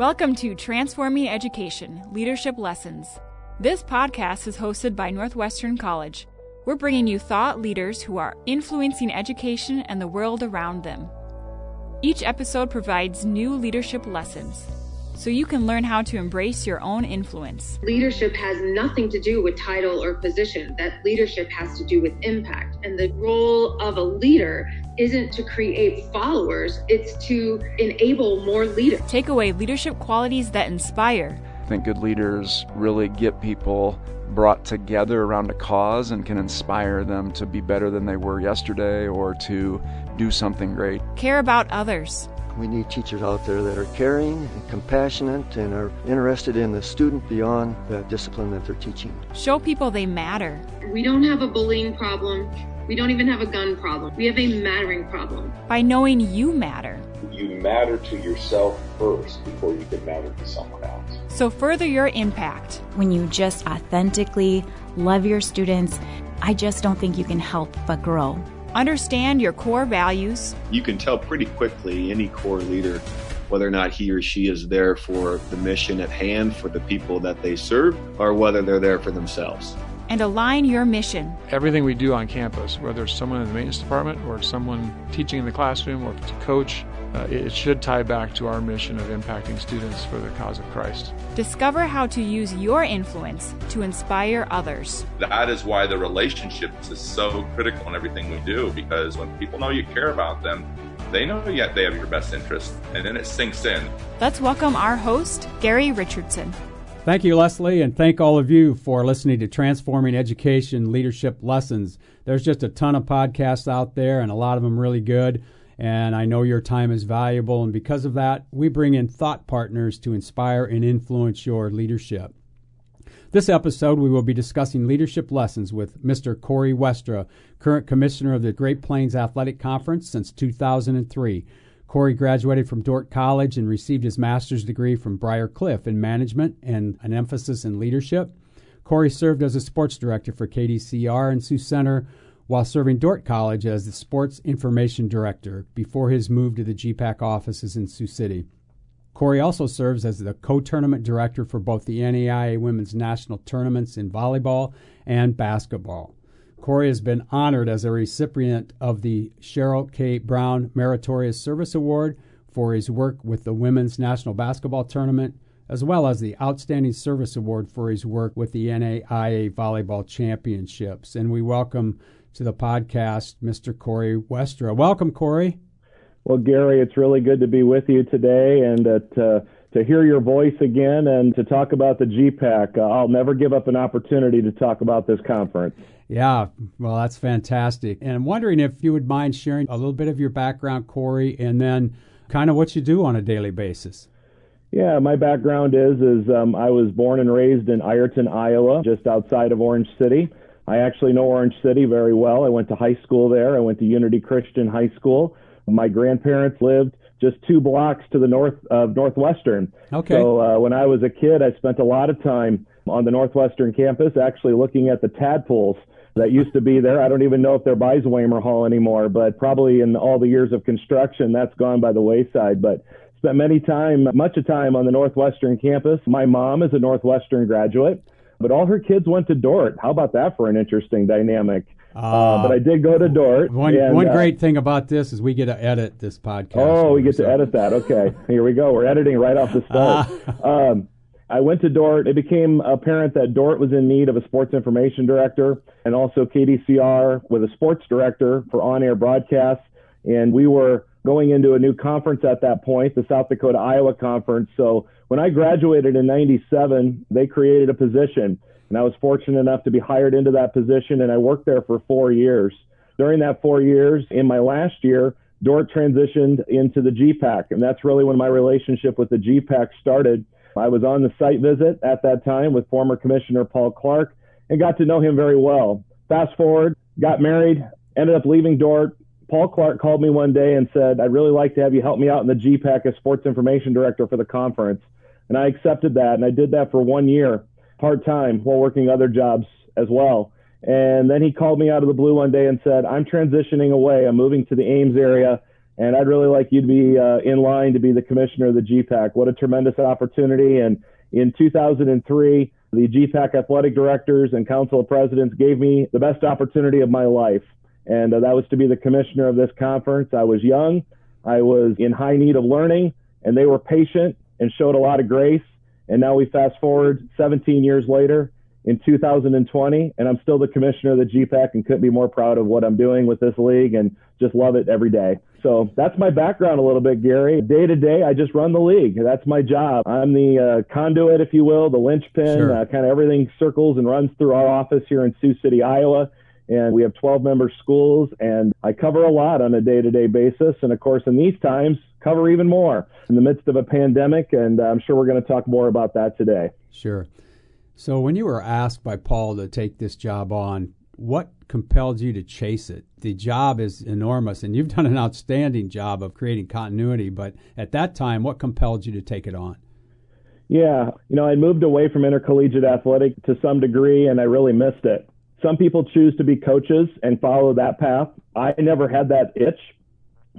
Welcome to Transforming Education Leadership Lessons. This podcast is hosted by Northwestern College. We're bringing you thought leaders who are influencing education and the world around them. Each episode provides new leadership lessons so you can learn how to embrace your own influence. Leadership has nothing to do with title or position. That leadership has to do with impact. And the role of a leader isn't to create followers, it's to enable more leaders. Take away leadership qualities that inspire. I think good leaders really get people brought together around a cause and can inspire them to be better than they were yesterday or to do something great. Care about others. We need teachers out there that are caring and compassionate and are interested in the student beyond the discipline that they're teaching. Show people they matter. We don't have a bullying problem. We don't even have a gun problem. We have a mattering problem. By knowing you matter. You matter to yourself first before you can matter to someone else. So further your impact. When you just authentically love your students, I just don't think you can help but grow. Understand your core values. You can tell pretty quickly any core leader whether or not he or she is there for the mission at hand for the people that they serve or whether they're there for themselves. And align your mission. Everything we do on campus, whether it's someone in the maintenance department or someone teaching in the classroom or to coach, uh, it should tie back to our mission of impacting students for the cause of Christ. Discover how to use your influence to inspire others. That is why the relationships is so critical in everything we do because when people know you care about them, they know yet they have your best interest, and then it sinks in. Let's welcome our host, Gary Richardson. Thank you, Leslie, and thank all of you for listening to Transforming Education Leadership Lessons. There's just a ton of podcasts out there, and a lot of them really good and I know your time is valuable. And because of that, we bring in thought partners to inspire and influence your leadership. This episode, we will be discussing leadership lessons with Mr. Corey Westra, current commissioner of the Great Plains Athletic Conference since 2003. Corey graduated from Dordt College and received his master's degree from Briar Cliff in management and an emphasis in leadership. Corey served as a sports director for KDCR and Sioux Center while serving Dordt College as the Sports Information Director before his move to the GPAC offices in Sioux City. Corey also serves as the co tournament director for both the NAIA Women's National Tournaments in volleyball and basketball. Corey has been honored as a recipient of the Cheryl K. Brown Meritorious Service Award for his work with the Women's National Basketball Tournament, as well as the Outstanding Service Award for his work with the NAIA Volleyball Championships. And we welcome to the podcast, Mr. Corey Westra. Welcome, Corey. Well, Gary, it's really good to be with you today and uh, to, hear your voice again and to talk about the GPAC. Uh, I'll never give up an opportunity to talk about this conference. Yeah, well, that's fantastic. And I'm wondering if you would mind sharing a little bit of your background, Corey, and then kind of what you do on a daily basis. Yeah, my background is is um, I was born and raised in Ireton, Iowa, just outside of Orange City. I actually know Orange City very well. I went to high school there. I went to Unity Christian High School. My grandparents lived just two blocks to the north of Northwestern. Okay. So uh, when I was a kid, I spent a lot of time on the Northwestern campus actually looking at the tadpoles that used to be there. I don't even know if they're by Zwemer Hall anymore, but probably in all the years of construction, that's gone by the wayside. But spent many time, much of time on the Northwestern campus. My mom is a Northwestern graduate but all her kids went to Dordt. How about that for an interesting dynamic? Uh, but I did go to Dordt. One, and, one uh, great thing about this is we get to edit this podcast. Oh, we get so. to edit that. Okay, here we go. We're editing right off the start. um, I went to Dordt. It became apparent that Dordt was in need of a sports information director and also KDCR with a sports director for on-air broadcasts. And we were going into a new conference at that point, the South Dakota Iowa Conference. So when I graduated in 97, they created a position, and I was fortunate enough to be hired into that position, and I worked there for four years. During that four years, in my last year, Dordt transitioned into the GPAC, and that's really when my relationship with the GPAC started. I was on the site visit at that time with former Commissioner Paul Clark and got to know him very well. Fast forward, got married, ended up leaving Dordt. Paul Clark called me one day and said, I'd really like to have you help me out in the GPAC as sports information director for the conference. And I accepted that. And I did that for one year, part time, while working other jobs as well. And then he called me out of the blue one day and said, I'm transitioning away. I'm moving to the Ames area and I'd really like you to be uh, in line to be the commissioner of the GPAC. What a tremendous opportunity. And in 2003, the GPAC athletic directors and council of presidents gave me the best opportunity of my life. And uh, that was to be the commissioner of this conference. I was young, I was in high need of learning, and they were patient and showed a lot of grace. And now we fast forward 17 years later in 2020, and I'm still the commissioner of the GPAC and couldn't be more proud of what I'm doing with this league and just love it every day. So that's my background a little bit, Gary. Day to day, I just run the league. That's my job. I'm the uh, conduit, if you will, the linchpin. Sure. Uh, kind of everything circles and runs through our office here in Sioux City, Iowa. And we have 12 member schools, and I cover a lot on a day to day basis. And of course, in these times, cover even more in the midst of a pandemic. And I'm sure we're going to talk more about that today. Sure. So, when you were asked by Paul to take this job on, what compelled you to chase it? The job is enormous, and you've done an outstanding job of creating continuity. But at that time, what compelled you to take it on? Yeah, you know, I moved away from intercollegiate athletic to some degree, and I really missed it. Some people choose to be coaches and follow that path. I never had that itch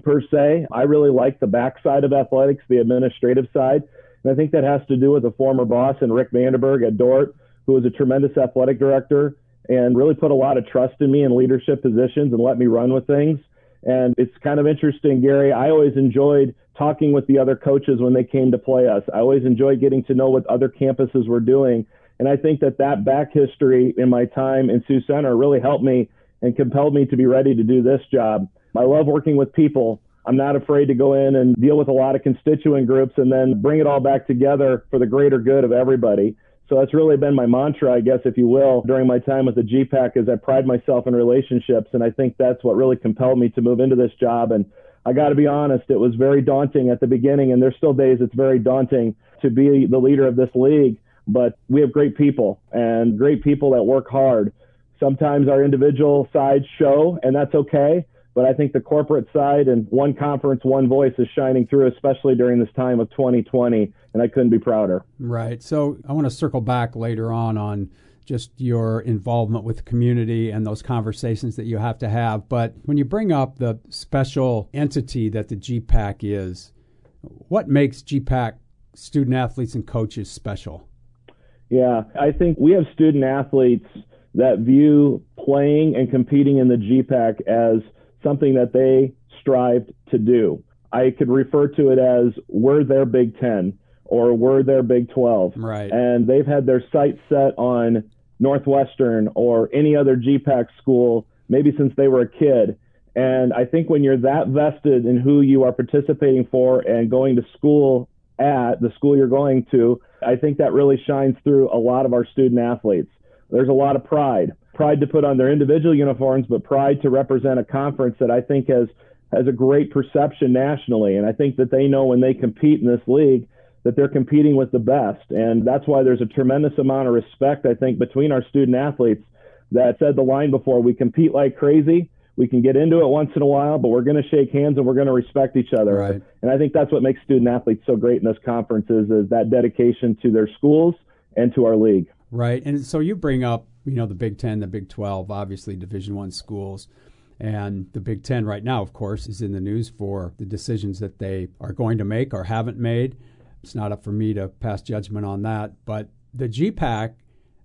per se. I really like the backside of athletics, the administrative side. And I think that has to do with a former boss and Rick Vandenberg at Dordt, who was a tremendous athletic director and really put a lot of trust in me in leadership positions and let me run with things. And it's kind of interesting, Gary. I always enjoyed talking with the other coaches when they came to play us. I always enjoyed getting to know what other campuses were doing. And I think that that back history in my time in Sioux Center really helped me and compelled me to be ready to do this job. I love working with people. I'm not afraid to go in and deal with a lot of constituent groups and then bring it all back together for the greater good of everybody. So that's really been my mantra, I guess, if you will, during my time with the GPAC is I pride myself in relationships. And I think that's what really compelled me to move into this job. And I got to be honest, it was very daunting at the beginning. And there's still days it's very daunting to be the leader of this league. But we have great people and great people that work hard. Sometimes our individual sides show, and that's okay. But I think the corporate side and one conference, one voice is shining through, especially during this time of 2020. And I couldn't be prouder. Right. So I want to circle back later on on just your involvement with the community and those conversations that you have to have. But when you bring up the special entity that the GPAC is, what makes GPAC student athletes and coaches special? Yeah, I think we have student athletes that view playing and competing in the GPAC as something that they strived to do. I could refer to it as we're their Big Ten or we're their Big 12. Right. And they've had their sights set on Northwestern or any other GPAC school maybe since they were a kid. And I think when you're that vested in who you are participating for and going to school at, the school you're going to, I think that really shines through a lot of our student athletes. There's a lot of pride pride to put on their individual uniforms, but pride to represent a conference that I think has has a great perception nationally. And I think that they know when they compete in this league that they're competing with the best. And that's why there's a tremendous amount of respect, I think, between our student athletes that said the line before we compete like crazy. We can get into it once in a while, but we're going to shake hands and we're going to respect each other. Right. And I think that's what makes student athletes so great in this conference is, is that dedication to their schools and to our league. Right. And so you bring up you know the Big Ten, the Big Twelve, obviously Division One schools, and the Big Ten right now, of course, is in the news for the decisions that they are going to make or haven't made. It's not up for me to pass judgment on that, but the GPAC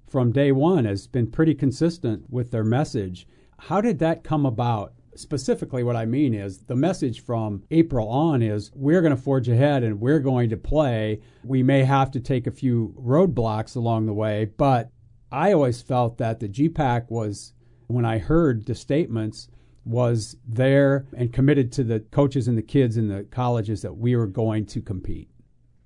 from day one has been pretty consistent with their message. How did that come about? Specifically, what I mean is the message from April on is we're going to forge ahead and we're going to play. We may have to take a few roadblocks along the way, but I always felt that the GPAC was, when I heard the statements, was there and committed to the coaches and the kids in the colleges that we were going to compete.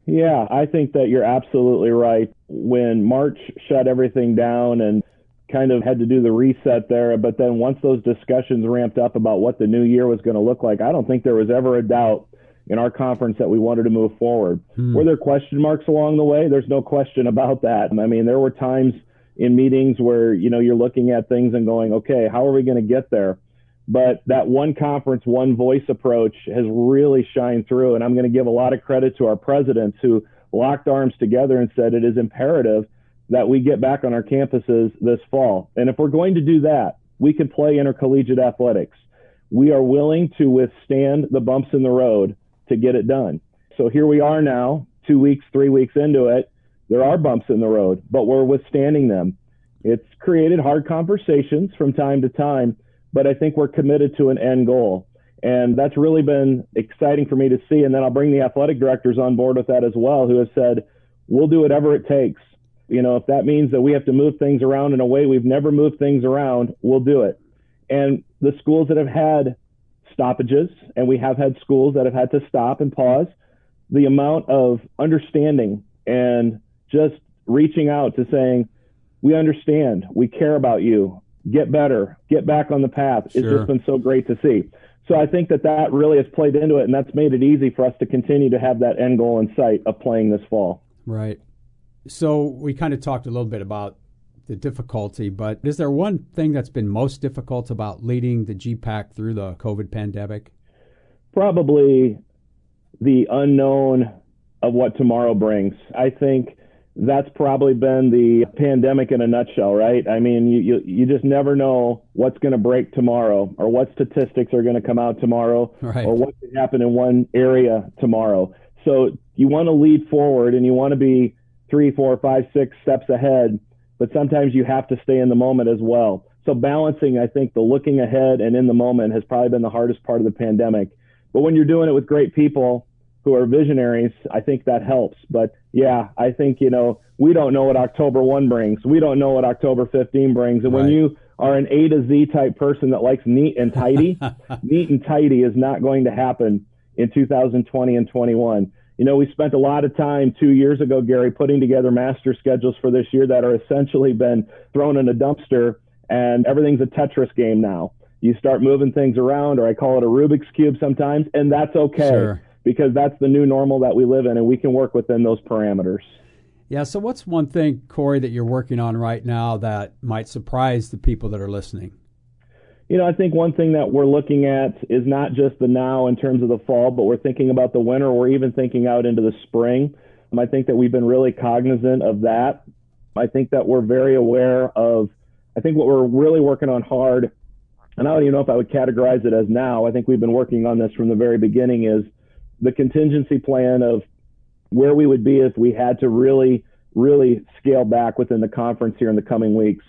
Yeah, I think that you're absolutely right. When March shut everything down and kind of had to do the reset there, but then once those discussions ramped up about what the new year was going to look like, I don't think there was ever a doubt in our conference that we wanted to move forward. Hmm. Were there question marks along the way? There's no question about that. I mean, there were times in meetings where you know you're looking at things and going, okay, how are we going to get there? But that one conference, one voice approach has really shined through, and I'm going to give a lot of credit to our presidents who locked arms together and said it is imperative that we get back on our campuses this fall. And if we're going to do that, we can play intercollegiate athletics. we are willing to withstand the bumps in the road to get it done. So here we are now, two weeks, three weeks into it. There are bumps in the road, but we're withstanding them. It's created hard conversations from time to time, but I think we're committed to an end goal. And that's really been exciting for me to see. And then I'll bring the athletic directors on board with that as well, who have said, we'll do whatever it takes. You know, if that means that we have to move things around in a way we've never moved things around, we'll do it. And the schools that have had stoppages, and we have had schools that have had to stop and pause, the amount of understanding and just reaching out to saying, we understand, we care about you, get better, get back on the path. Sure. It's just been so great to see. So I think that that really has played into it, and that's made it easy for us to continue to have that end goal in sight of playing this fall. Right. So we kind of talked a little bit about the difficulty, but is there one thing that's been most difficult about leading the GPAC through the COVID pandemic? Probably the unknown of what tomorrow brings. I think that's probably been the pandemic in a nutshell, right? I mean, you you, you just never know what's going to break tomorrow, or what statistics are going to come out tomorrow, right. or what could happen in one area tomorrow. So you want to lead forward, and you want to be three, four, five, six steps ahead, but sometimes you have to stay in the moment as well. So balancing, I think, the looking ahead and in the moment has probably been the hardest part of the pandemic. But when you're doing it with great people who are visionaries, I think that helps. But yeah, I think, you know, we don't know what October 1 brings. We don't know what October 15 brings. And right. when you are an A to Z type person that likes neat and tidy, neat and tidy is not going to happen in 2020 and 21. You know, we spent a lot of time two years ago, Gary, putting together master schedules for this year that are essentially been thrown in a dumpster and everything's a Tetris game now. You start moving things around, or I call it a Rubik's Cube sometimes, and that's okay. Sure because that's the new normal that we live in, and we can work within those parameters. Yeah. So, what's one thing, Corey, that you're working on right now that might surprise the people that are listening? You know, I think one thing that we're looking at is not just the now in terms of the fall, but we're thinking about the winter. We're even thinking out into the spring. Um, I think that we've been really cognizant of that. I think that we're very aware of, I think what we're really working on hard, and I don't even know if I would categorize it as now. I think we've been working on this from the very beginning is the contingency plan of where we would be if we had to really, really scale back within the conference here in the coming weeks.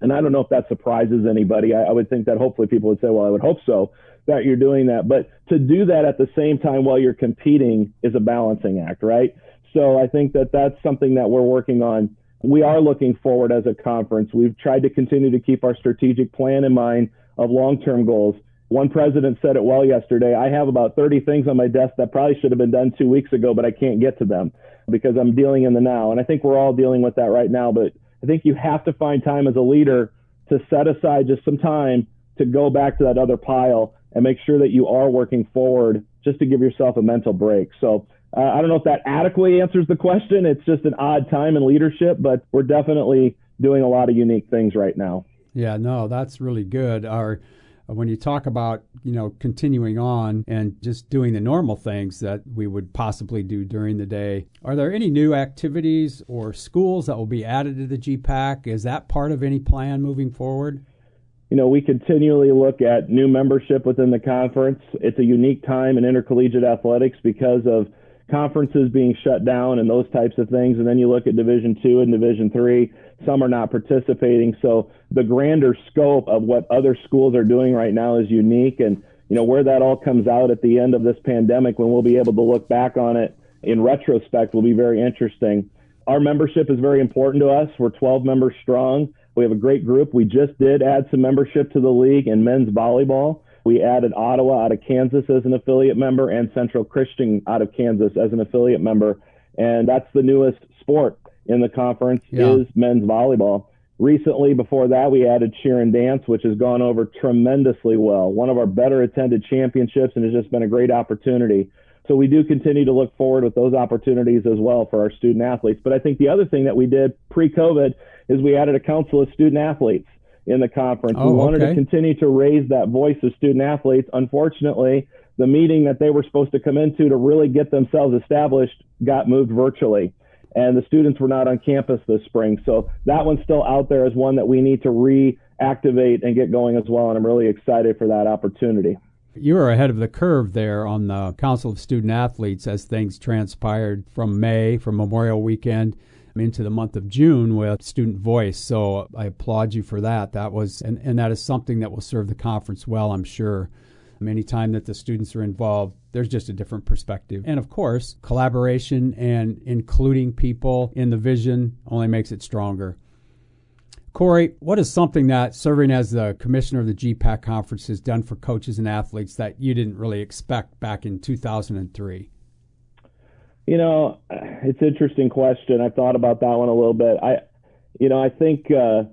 And I don't know if that surprises anybody. I, I, would think that hopefully people would say, well, I would hope so that you're doing that. But to do that at the same time while you're competing is a balancing act, right? So I think that that's something that we're working on. We are looking forward as a conference. We've tried to continue to keep our strategic plan in mind of long term goals. One president said it well yesterday. I have about 30 things on my desk that probably should have been done two weeks ago, but I can't get to them because I'm dealing in the now. And I think we're all dealing with that right now. But I think you have to find time as a leader to set aside just some time to go back to that other pile and make sure that you are working forward just to give yourself a mental break. So uh, I don't know if that adequately answers the question. It's just an odd time in leadership, but we're definitely doing a lot of unique things right now. Yeah, no, that's really good. Our Uh, when you talk about you know continuing on and just doing the normal things that we would possibly do during the day are there any new activities or schools that will be added to the gpac is that part of any plan moving forward? You know we continually look at new membership within the conference. It's a unique time in intercollegiate athletics because of conferences being shut down and those types of things. And then you look at Division two and Division three, some are not participating. So the grander scope of what other schools are doing right now is unique. And, you know, where that all comes out at the end of this pandemic when we'll be able to look back on it in retrospect will be very interesting. Our membership is very important to us. We're 12 members strong. We have a great group. We just did add some membership to the league in men's volleyball. We added Ottawa out of Kansas as an affiliate member and Central Christian out of Kansas as an affiliate member. And that's the newest sport in the conference yeah. is men's volleyball. Recently, before that, we added cheer and dance, which has gone over tremendously well. One of our better attended championships and has just been a great opportunity. So we do continue to look forward with those opportunities as well for our student athletes. But I think the other thing that we did pre-COVID is we added a council of student athletes in the conference. Oh, we wanted okay. to continue to raise that voice of student athletes. Unfortunately, the meeting that they were supposed to come into to really get themselves established got moved virtually. And the students were not on campus this spring. So that one's still out there as one that we need to reactivate and get going as well. And I'm really excited for that opportunity. You were ahead of the curve there on the Council of Student Athletes as things transpired from May, from Memorial Weekend into the month of June with Student Voice. So I applaud you for that. That was, and, and that is something that will serve the conference well, I'm sure. Anytime that the students are involved, there's just a different perspective. And of course, collaboration and including people in the vision only makes it stronger. Corey, what is something that serving as the commissioner of the GPAC conference has done for coaches and athletes that you didn't really expect back in 2003? You know, it's an interesting question. I've thought about that one a little bit. I, you know, I think uh,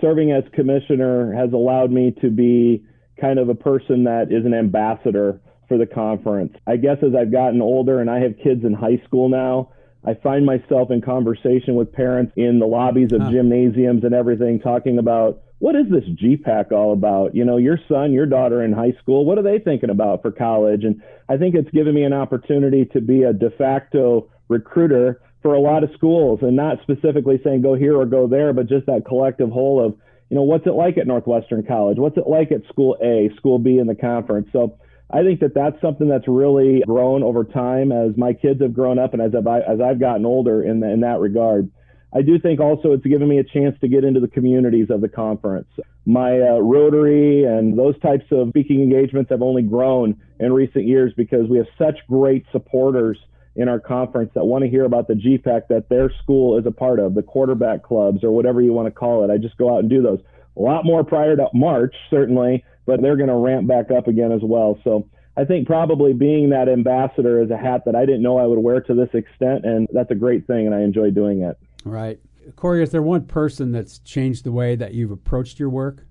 serving as commissioner has allowed me to be kind of a person that is an ambassador for the conference. I guess as I've gotten older and I have kids in high school now, I find myself in conversation with parents in the lobbies of huh. gymnasiums and everything talking about what is this GPAC all about? You know, your son, your daughter in high school, what are they thinking about for college? And I think it's given me an opportunity to be a de facto recruiter for a lot of schools and not specifically saying go here or go there, but just that collective whole of, you know, what's it like at Northwestern College? What's it like at school A, school B in the conference? So I think that that's something that's really grown over time as my kids have grown up and as I've, as I've gotten older in, the, in that regard. I do think also it's given me a chance to get into the communities of the conference. My uh, Rotary and those types of speaking engagements have only grown in recent years because we have such great supporters in our conference that want to hear about the GPAC that their school is a part of, the quarterback clubs or whatever you want to call it. I just go out and do those. A lot more prior to March, certainly, but they're going to ramp back up again as well. So I think probably being that ambassador is a hat that I didn't know I would wear to this extent, and that's a great thing, and I enjoy doing it. Right. Corey, is there one person that's changed the way that you've approached your work?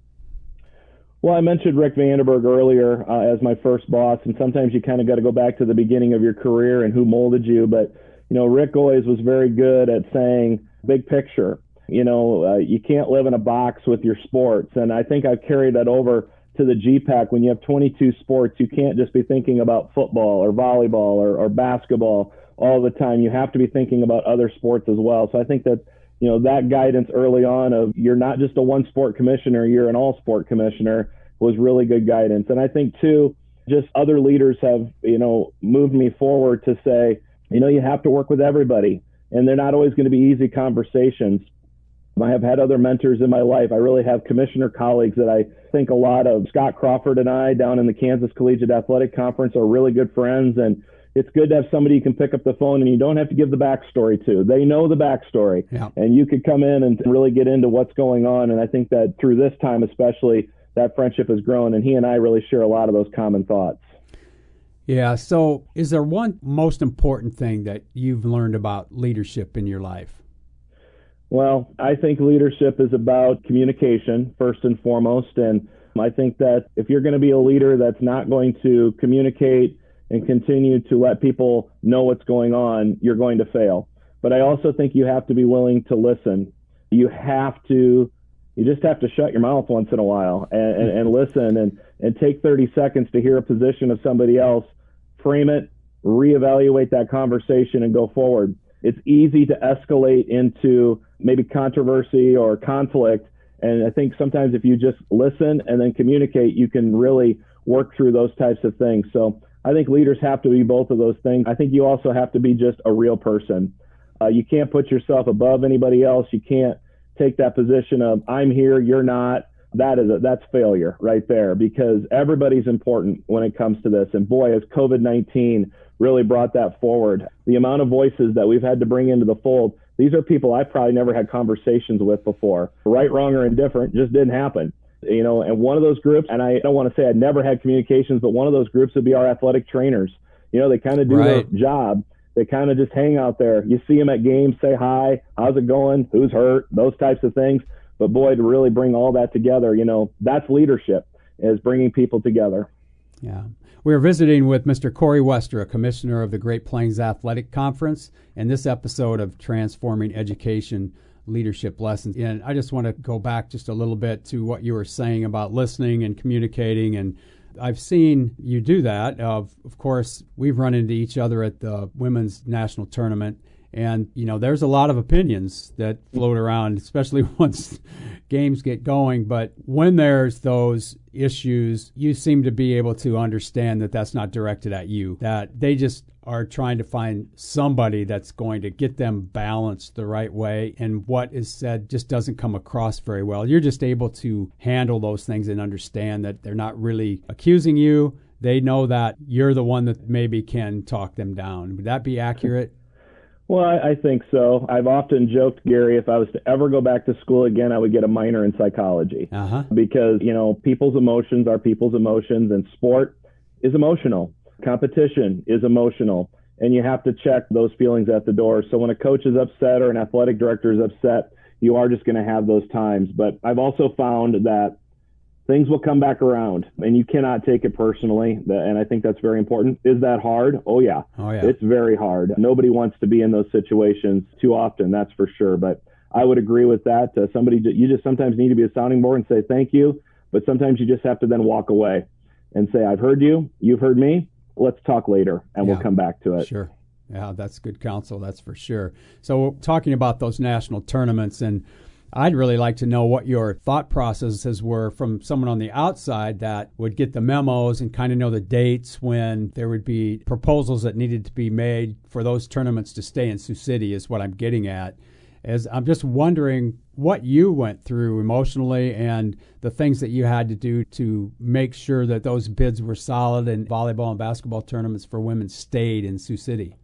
Well, I mentioned Rick Vandenberg earlier uh, as my first boss, and sometimes you kind of got to go back to the beginning of your career and who molded you. But, you know, Rick always was very good at saying big picture. You know, uh, you can't live in a box with your sports. And I think I've carried that over to the GPAC, when you have 22 sports, you can't just be thinking about football or volleyball or, or basketball all the time. You have to be thinking about other sports as well. So I think that you know that guidance early on of you're not just a one sport commissioner, you're an all sport commissioner was really good guidance. And I think too, just other leaders have you know moved me forward to say, you know, you have to work with everybody, and they're not always going to be easy conversations. I have had other mentors in my life. I really have commissioner colleagues that I think a lot of. Scott Crawford and I down in the Kansas Collegiate Athletic Conference are really good friends and it's good to have somebody you can pick up the phone and you don't have to give the backstory to. They know the backstory, yeah. and you could come in and really get into what's going on. And I think that through this time, especially, that friendship has grown, and he and I really share a lot of those common thoughts. Yeah. So, is there one most important thing that you've learned about leadership in your life? Well, I think leadership is about communication first and foremost. And I think that if you're going to be a leader that's not going to communicate and continue to let people know what's going on, you're going to fail. But I also think you have to be willing to listen. You have to, you just have to shut your mouth once in a while and, and, and listen and, and take 30 seconds to hear a position of somebody else, frame it, reevaluate that conversation, and go forward it's easy to escalate into maybe controversy or conflict. And I think sometimes if you just listen and then communicate, you can really work through those types of things. So I think leaders have to be both of those things. I think you also have to be just a real person. Uh, you can't put yourself above anybody else. You can't take that position of I'm here, you're not. That is a, that's failure right there because everybody's important when it comes to this. And boy, as COVID 19 really brought that forward. The amount of voices that we've had to bring into the fold, these are people I probably never had conversations with before. Right, wrong, or indifferent just didn't happen. You know, and one of those groups, and I don't want to say I never had communications, but one of those groups would be our athletic trainers. You know, they kind of do right. their job. They kind of just hang out there. You see them at games, say hi, how's it going, who's hurt, those types of things. But boy, to really bring all that together, you know, that's leadership, is bringing people together. Yeah. We are visiting with Mr. Corey Westra, a commissioner of the Great Plains Athletic Conference, in this episode of Transforming Education Leadership Lessons. And I just want to go back just a little bit to what you were saying about listening and communicating. And I've seen you do that. Of, of course, we've run into each other at the women's national tournament And, you know, there's a lot of opinions that float around, especially once games get going. But when there's those issues, you seem to be able to understand that that's not directed at you, that they just are trying to find somebody that's going to get them balanced the right way and what is said just doesn't come across very well. You're just able to handle those things and understand that they're not really accusing you. They know that you're the one that maybe can talk them down. Would that be accurate? Well, I, I think so. I've often joked, Gary, if I was to ever go back to school again, I would get a minor in psychology. Uh-huh. Because, you know, people's emotions are people's emotions, and sport is emotional. Competition is emotional. And you have to check those feelings at the door. So when a coach is upset or an athletic director is upset, you are just going to have those times. But I've also found that things will come back around and you cannot take it personally. And i think that's very important. Is that hard? Oh yeah. Oh yeah. It's very hard. Nobody wants to be in those situations too often that's for sure. But i would agree with that. Uh, somebody you just sometimes need to be a sounding board and say thank you but sometimes you just have to then walk away and say i've heard you. You've heard me. Let's talk later and yeah. we'll come back to it. Sure. Yeah that's good counsel that's for sure. So talking about those national tournaments and I'd really like to know what your thought processes were from someone on the outside that would get the memos and kind of know the dates when there would be proposals that needed to be made for those tournaments to stay in Sioux City, is what I'm getting at. As I'm just wondering what you went through emotionally and the things that you had to do to make sure that those bids were solid and volleyball and basketball tournaments for women stayed in Sioux City.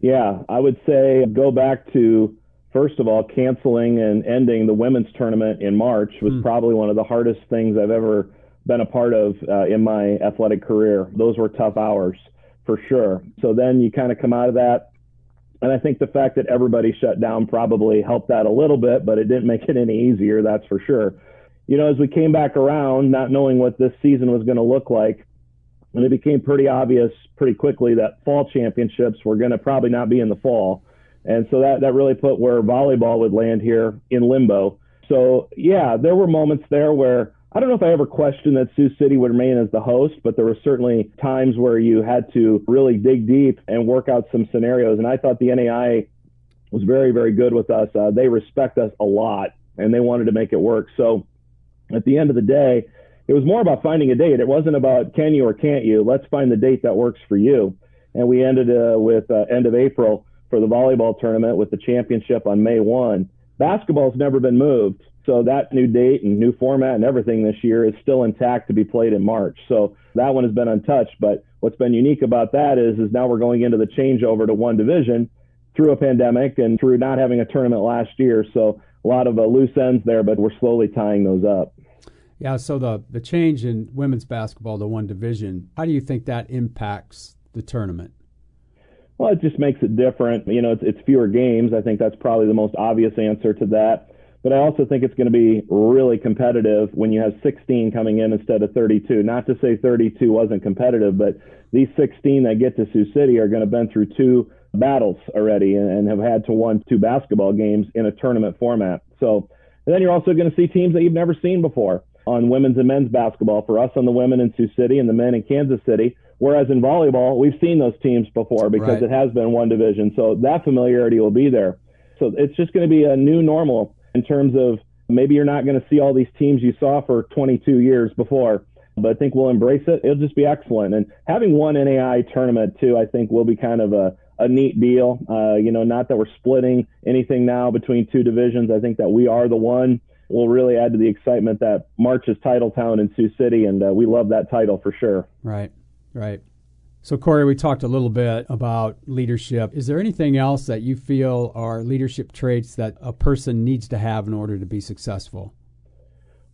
Yeah, I would say go back to first of all, canceling and ending the women's tournament in March was mm. probably one of the hardest things I've ever been a part of uh, in my athletic career. Those were tough hours for sure. So then you kind of come out of that. And I think the fact that everybody shut down probably helped that a little bit, but it didn't make it any easier, that's for sure. You know, as we came back around, not knowing what this season was going to look like, and it became pretty obvious pretty quickly that fall championships were going to probably not be in the fall and so that, that really put where volleyball would land here in limbo. So, yeah, there were moments there where I don't know if I ever questioned that Sioux City would remain as the host, but there were certainly times where you had to really dig deep and work out some scenarios. And I thought the NAIA was very, very good with us. Uh, they respect us a lot and they wanted to make it work. So at the end of the day, it was more about finding a date. It wasn't about can you or can't you. Let's find the date that works for you. And we ended uh, with uh, end of April for the volleyball tournament with the championship on May 1. Basketball's never been moved. So that new date and new format and everything this year is still intact to be played in March. So that one has been untouched. But what's been unique about that is, is now we're going into the changeover to one division through a pandemic and through not having a tournament last year. So a lot of uh, loose ends there, but we're slowly tying those up. Yeah. So the the change in women's basketball to one division, how do you think that impacts the tournament? Well, it just makes it different. You know, it's, it's fewer games. I think that's probably the most obvious answer to that. But I also think it's going to be really competitive when you have 16 coming in instead of 32. Not to say 32 wasn't competitive, but these 16 that get to Sioux City are going to have been through two battles already and, and have had to won two basketball games in a tournament format. So then you're also going to see teams that you've never seen before on women's and men's basketball. For us on the women in Sioux City and the men in Kansas City, Whereas in volleyball, we've seen those teams before because right. it has been one division. So that familiarity will be there. So it's just going to be a new normal in terms of maybe you're not going to see all these teams you saw for 22 years before, but I think we'll embrace it. It'll just be excellent. And having one NAIA tournament too, I think will be kind of a, a neat deal. Uh, you know, not that we're splitting anything now between two divisions. I think that we are the one will really add to the excitement that March is title town in Sioux City, and uh, we love that title for sure. Right. Right. So, Corey, we talked a little bit about leadership. Is there anything else that you feel are leadership traits that a person needs to have in order to be successful?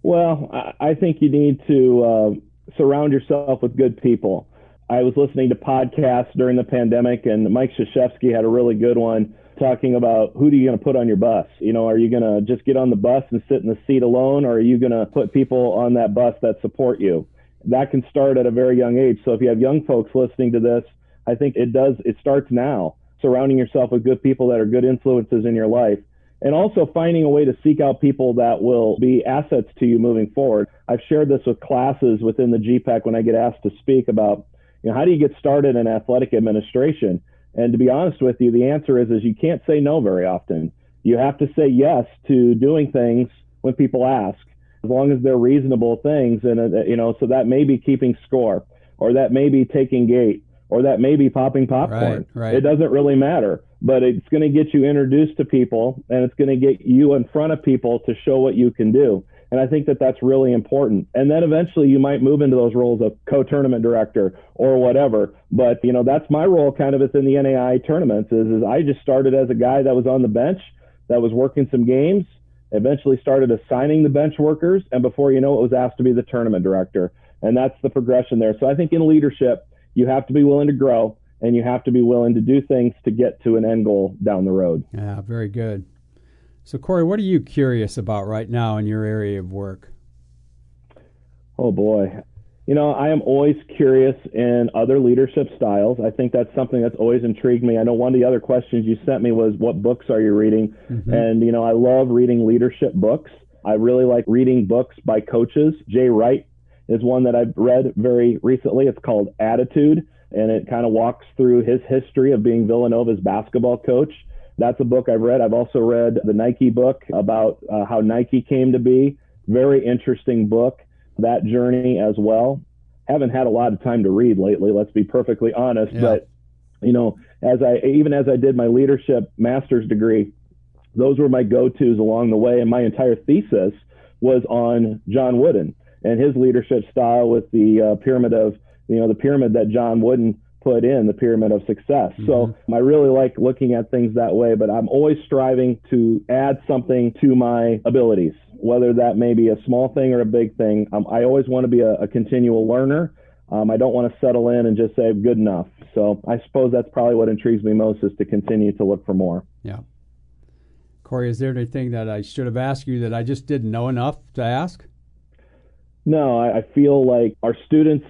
Well, I think you need to uh, surround yourself with good people. I was listening to podcasts during the pandemic, and Mike Krzyzewski had a really good one talking about who do you going to put on your bus? You know, are you going to just get on the bus and sit in the seat alone, or are you going to put people on that bus that support you? That can start at a very young age. So if you have young folks listening to this, I think it does, it starts now, surrounding yourself with good people that are good influences in your life. And also finding a way to seek out people that will be assets to you moving forward. I've shared this with classes within the GPAC when I get asked to speak about, you know, how do you get started in athletic administration? And to be honest with you, the answer is is you can't say no very often. You have to say yes to doing things when people ask, as long as they're reasonable things. And uh, you know, so that may be keeping score, or that may be taking gate, or that may be popping popcorn. Right, right. It doesn't really matter, but it's going to get you introduced to people, and it's going to get you in front of people to show what you can do. And I think that that's really important. And then eventually you might move into those roles of co-tournament director or whatever. But, you know, that's my role kind of within the NAIA tournaments is, is I just started as a guy that was on the bench, that was working some games, eventually started assigning the bench workers. And before you know it was asked to be the tournament director. And that's the progression there. So I think in leadership, you have to be willing to grow and you have to be willing to do things to get to an end goal down the road. Yeah, very good. So, Corey, what are you curious about right now in your area of work? Oh, boy. You know, I am always curious in other leadership styles. I think that's something that's always intrigued me. I know one of the other questions you sent me was, What books are you reading? Mm-hmm. And, you know, I love reading leadership books. I really like reading books by coaches. Jay Wright is one that I've read very recently. It's called Attitude, and it kind of walks through his history of being Villanova's basketball coach that's a book I've read. I've also read the Nike book about uh, how Nike came to be. Very interesting book. That journey as well. Haven't had a lot of time to read lately. Let's be perfectly honest. Yeah. But you know, as I even as I did my leadership master's degree, those were my go-tos along the way, and my entire thesis was on John Wooden and his leadership style with the uh, pyramid of you know the pyramid that John Wooden put in the pyramid of success. Mm-hmm. So I really like looking at things that way, but I'm always striving to add something to my abilities, whether that may be a small thing or a big thing. Um, I always want to be a, a continual learner. Um, I don't want to settle in and just say good enough. So I suppose that's probably what intrigues me most is to continue to look for more. Yeah. Corey, is there anything that I should have asked you that I just didn't know enough to ask? No, I, I feel like our students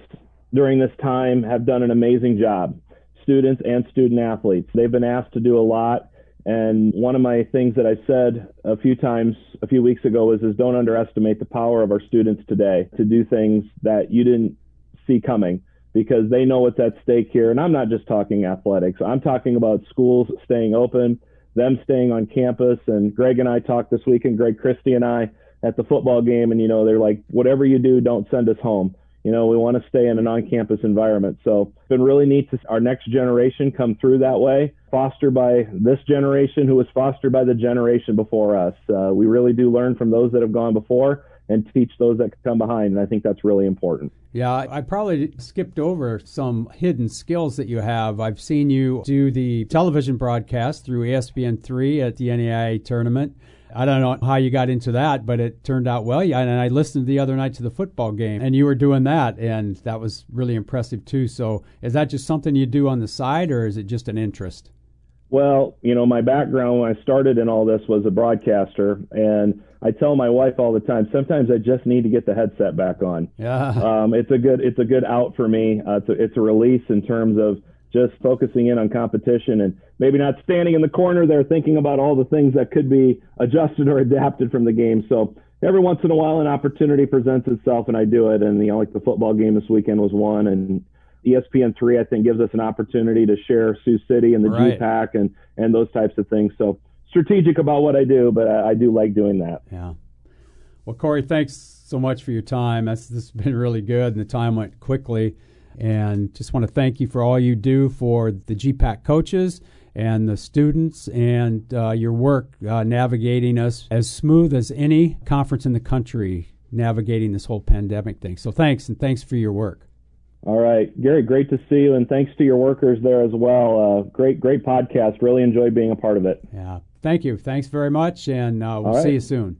during this time have done an amazing job, students and student athletes. They've been asked to do a lot. And one of my things that I said a few times a few weeks ago is, is don't underestimate the power of our students today to do things that you didn't see coming because they know what's at stake here. And I'm not just talking athletics. I'm talking about schools staying open, them staying on campus. And Greg and I talked this week, and Greg Christy and I at the football game. And, you know, they're like, whatever you do, don't send us home. You know, we want to stay in an on-campus environment. So it's been really neat to our next generation come through that way, fostered by this generation who was fostered by the generation before us. Uh, we really do learn from those that have gone before and teach those that come behind. And I think that's really important. Yeah, I probably skipped over some hidden skills that you have. I've seen you do the television broadcast through ESPN3 at the NAIA tournament. I don't know how you got into that, but it turned out well. Yeah, and I listened the other night to the football game, and you were doing that, and that was really impressive too. So, is that just something you do on the side, or is it just an interest? Well, you know, my background when I started in all this was a broadcaster, and I tell my wife all the time. Sometimes I just need to get the headset back on. Yeah, um, it's a good it's a good out for me. Uh, it's a, it's a release in terms of just focusing in on competition and maybe not standing in the corner there thinking about all the things that could be adjusted or adapted from the game. So every once in a while, an opportunity presents itself, and I do it. And you know, like the football game this weekend was one, and ESPN three I think gives us an opportunity to share Sioux City and the right. GPAC and and those types of things. So strategic about what I do, but I, I do like doing that. Yeah. Well, Corey, thanks so much for your time. That's this has been really good, and the time went quickly. And just want to thank you for all you do for the GPAC coaches and the students and uh, your work uh, navigating us as smooth as any conference in the country navigating this whole pandemic thing. So thanks, and thanks for your work. All right, Gary, great to see you, and thanks to your workers there as well. Uh, great, great podcast. Really enjoyed being a part of it. Yeah, thank you. Thanks very much, and uh, we'll right. see you soon.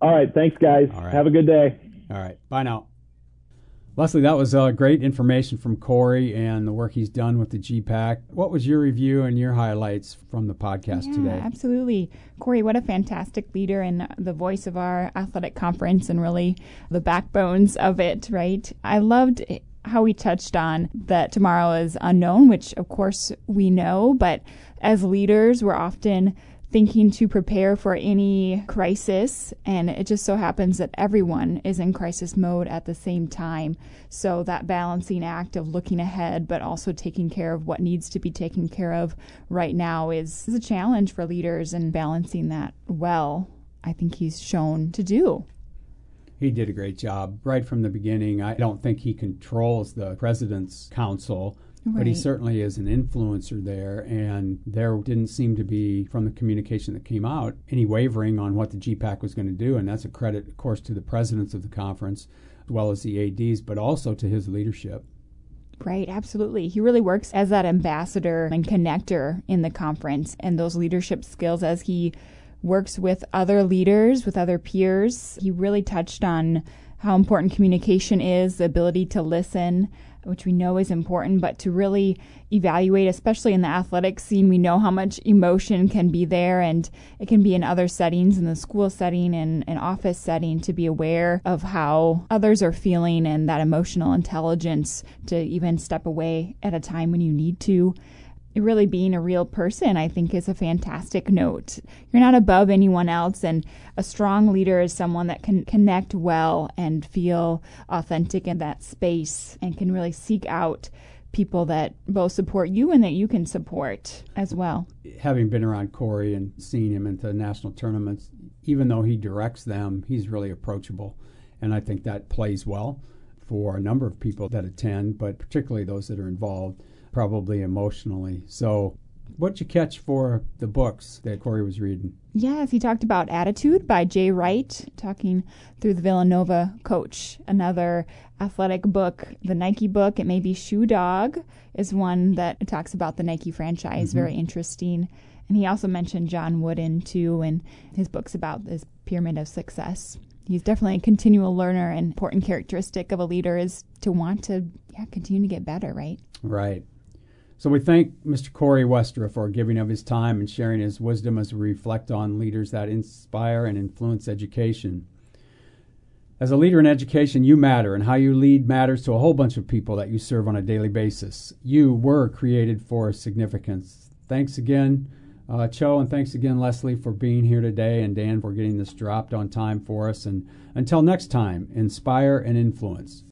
All right, thanks, guys. Have a good day. All right, bye now. Leslie, that was uh, great information from Corey and the work he's done with the GPAC. What was your review and your highlights from the podcast yeah, today? Absolutely. Corey, what a fantastic leader and the voice of our athletic conference and really the backbones of it, right? I loved how we touched on that tomorrow is unknown, which of course we know, but as leaders, we're often thinking to prepare for any crisis. And it just so happens that everyone is in crisis mode at the same time. So that balancing act of looking ahead, but also taking care of what needs to be taken care of right now is, is a challenge for leaders and balancing that well. I think he's shown to do. He did a great job right from the beginning. I don't think he controls the president's council Right. But he certainly is an influencer there, and there didn't seem to be, from the communication that came out, any wavering on what the GPAC was going to do. And that's a credit, of course, to the presidents of the conference, as well as the ADs, but also to his leadership. Right, absolutely. He really works as that ambassador and connector in the conference, and those leadership skills as he works with other leaders, with other peers. He really touched on how important communication is, the ability to listen, which we know is important, but to really evaluate, especially in the athletic scene, we know how much emotion can be there and it can be in other settings, in the school setting and an office setting, to be aware of how others are feeling and that emotional intelligence to even step away at a time when you need to really being a real person, I think, is a fantastic note. You're not above anyone else, and a strong leader is someone that can connect well and feel authentic in that space and can really seek out people that both support you and that you can support as well. Having been around Corey and seeing him into national tournaments, even though he directs them, he's really approachable. And I think that plays well for a number of people that attend, but particularly those that are involved probably emotionally. So, what'd you catch for the books that Corey was reading? Yes, he talked about Attitude by Jay Wright, talking through the Villanova coach. Another athletic book, the Nike book, it may be Shoe Dog, is one that talks about the Nike franchise. Mm-hmm. Very interesting. And he also mentioned John Wooden too, and his books about this pyramid of success. He's definitely a continual learner, and important characteristic of a leader is to want to yeah, continue to get better, right? Right. So we thank Mr. Corey Westra for giving of his time and sharing his wisdom as we reflect on leaders that inspire and influence education. As a leader in education, you matter, and how you lead matters to a whole bunch of people that you serve on a daily basis. You were created for significance. Thanks again, uh, Cho, and thanks again, Leslie, for being here today, and Dan for getting this dropped on time for us. And until next time, inspire and influence.